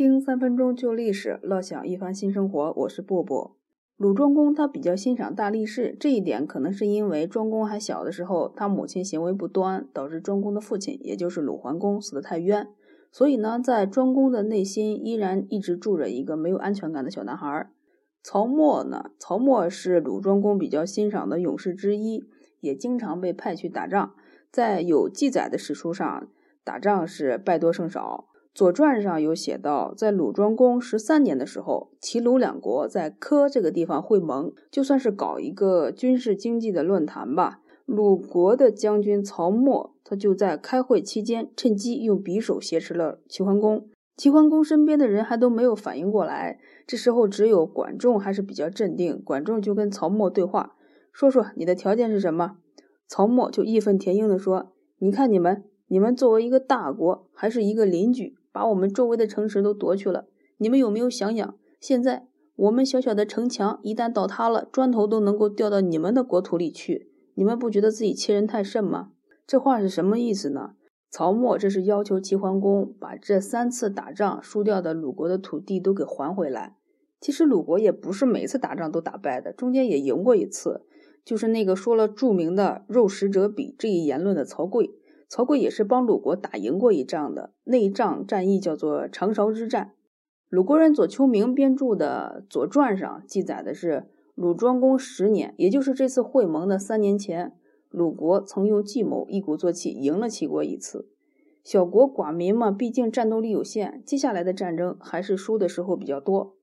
听三分钟旧历史，乐享一番新生活。我是布布。鲁庄公他比较欣赏大力士，这一点可能是因为庄公还小的时候，他母亲行为不端，导致庄公的父亲，也就是鲁桓公死得太冤。所以呢，在庄公的内心依然一直住着一个没有安全感的小男孩。曹沫呢，曹沫是鲁庄公比较欣赏的勇士之一，也经常被派去打仗。在有记载的史书上，打仗是败多胜少。《左传》上有写到，在鲁庄公十三年的时候，齐鲁两国在柯这个地方会盟，就算是搞一个军事经济的论坛吧。鲁国的将军曹沫，他就在开会期间趁机用匕首挟持了齐桓公。齐桓公身边的人还都没有反应过来，这时候只有管仲还是比较镇定。管仲就跟曹沫对话，说说你的条件是什么？曹沫就义愤填膺地说：“你看你们，你们作为一个大国，还是一个邻居。”把我们周围的城池都夺去了，你们有没有想想，现在我们小小的城墙一旦倒塌了，砖头都能够掉到你们的国土里去，你们不觉得自己欺人太甚吗？这话是什么意思呢？曹沫这是要求齐桓公把这三次打仗输掉的鲁国的土地都给还回来。其实鲁国也不是每次打仗都打败的，中间也赢过一次，就是那个说了著名的“肉食者鄙”这一言论的曹刿。曹刿也是帮鲁国打赢过一仗的，那一仗战役叫做长勺之战。鲁国人左丘明编著的《左传》上记载的是，鲁庄公十年，也就是这次会盟的三年前，鲁国曾用计谋一鼓作气赢了齐国一次。小国寡民嘛，毕竟战斗力有限，接下来的战争还是输的时候比较多。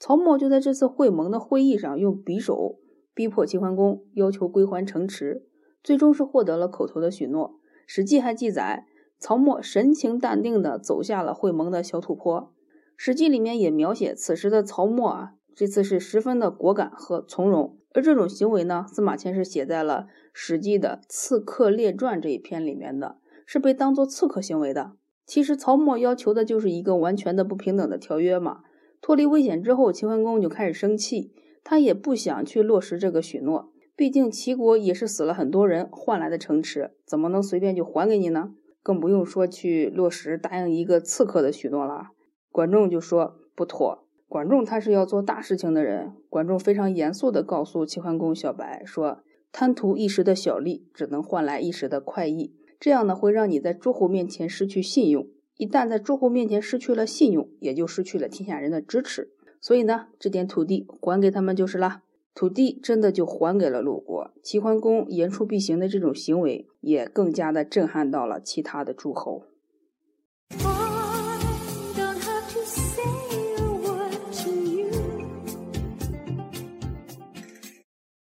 曹沫就在这次会盟的会议上用匕首逼迫齐桓公，要求归还城池，最终是获得了口头的许诺。史记还记载，曹沫神情淡定地走下了会盟的小土坡。史记里面也描写此时的曹沫啊，这次是十分的果敢和从容。而这种行为呢，司马迁是写在了史记的《刺客列传》这一篇里面的，是被当做刺客行为的。其实曹沫要求的就是一个完全的不平等的条约嘛。脱离危险之后，齐桓公就开始生气，他也不想去落实这个许诺。毕竟齐国也是死了很多人换来的城池，怎么能随便就还给你呢？更不用说去落实答应一个刺客的许诺了。管仲就说不妥。管仲他是要做大事情的人，管仲非常严肃地告诉齐桓公小白说：“贪图一时的小利，只能换来一时的快意，这样呢会让你在诸侯面前失去信用。一旦在诸侯面前失去了信用，也就失去了天下人的支持。所以呢，这点土地还给他们就是了。”土地真的就还给了鲁国，齐桓公言出必行的这种行为，也更加的震撼到了其他的诸侯。